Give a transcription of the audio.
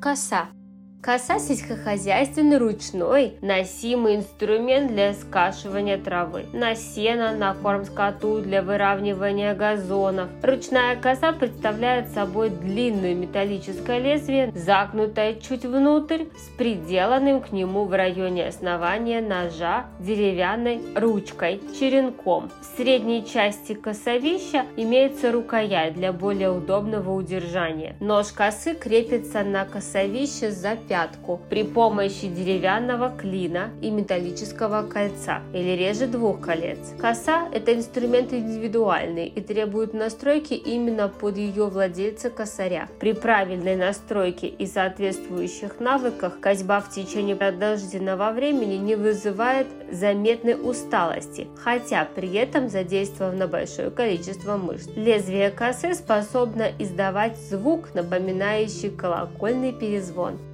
Коса Коса – сельскохозяйственный ручной носимый инструмент для скашивания травы, на сено, на корм скоту, для выравнивания газонов. Ручная коса представляет собой длинное металлическое лезвие, загнутое чуть внутрь, с приделанным к нему в районе основания ножа деревянной ручкой, черенком. В средней части косовища имеется рукоять для более удобного удержания. Нож косы крепится на косовище за пятку при помощи деревянного клина и металлического кольца или реже двух колец. Коса – это инструмент индивидуальный и требует настройки именно под ее владельца-косаря. При правильной настройке и соответствующих навыках козьба в течение продолжительного времени не вызывает заметной усталости, хотя при этом задействовано большое количество мышц. Лезвие косы способно издавать звук, напоминающий колокольный перезвон.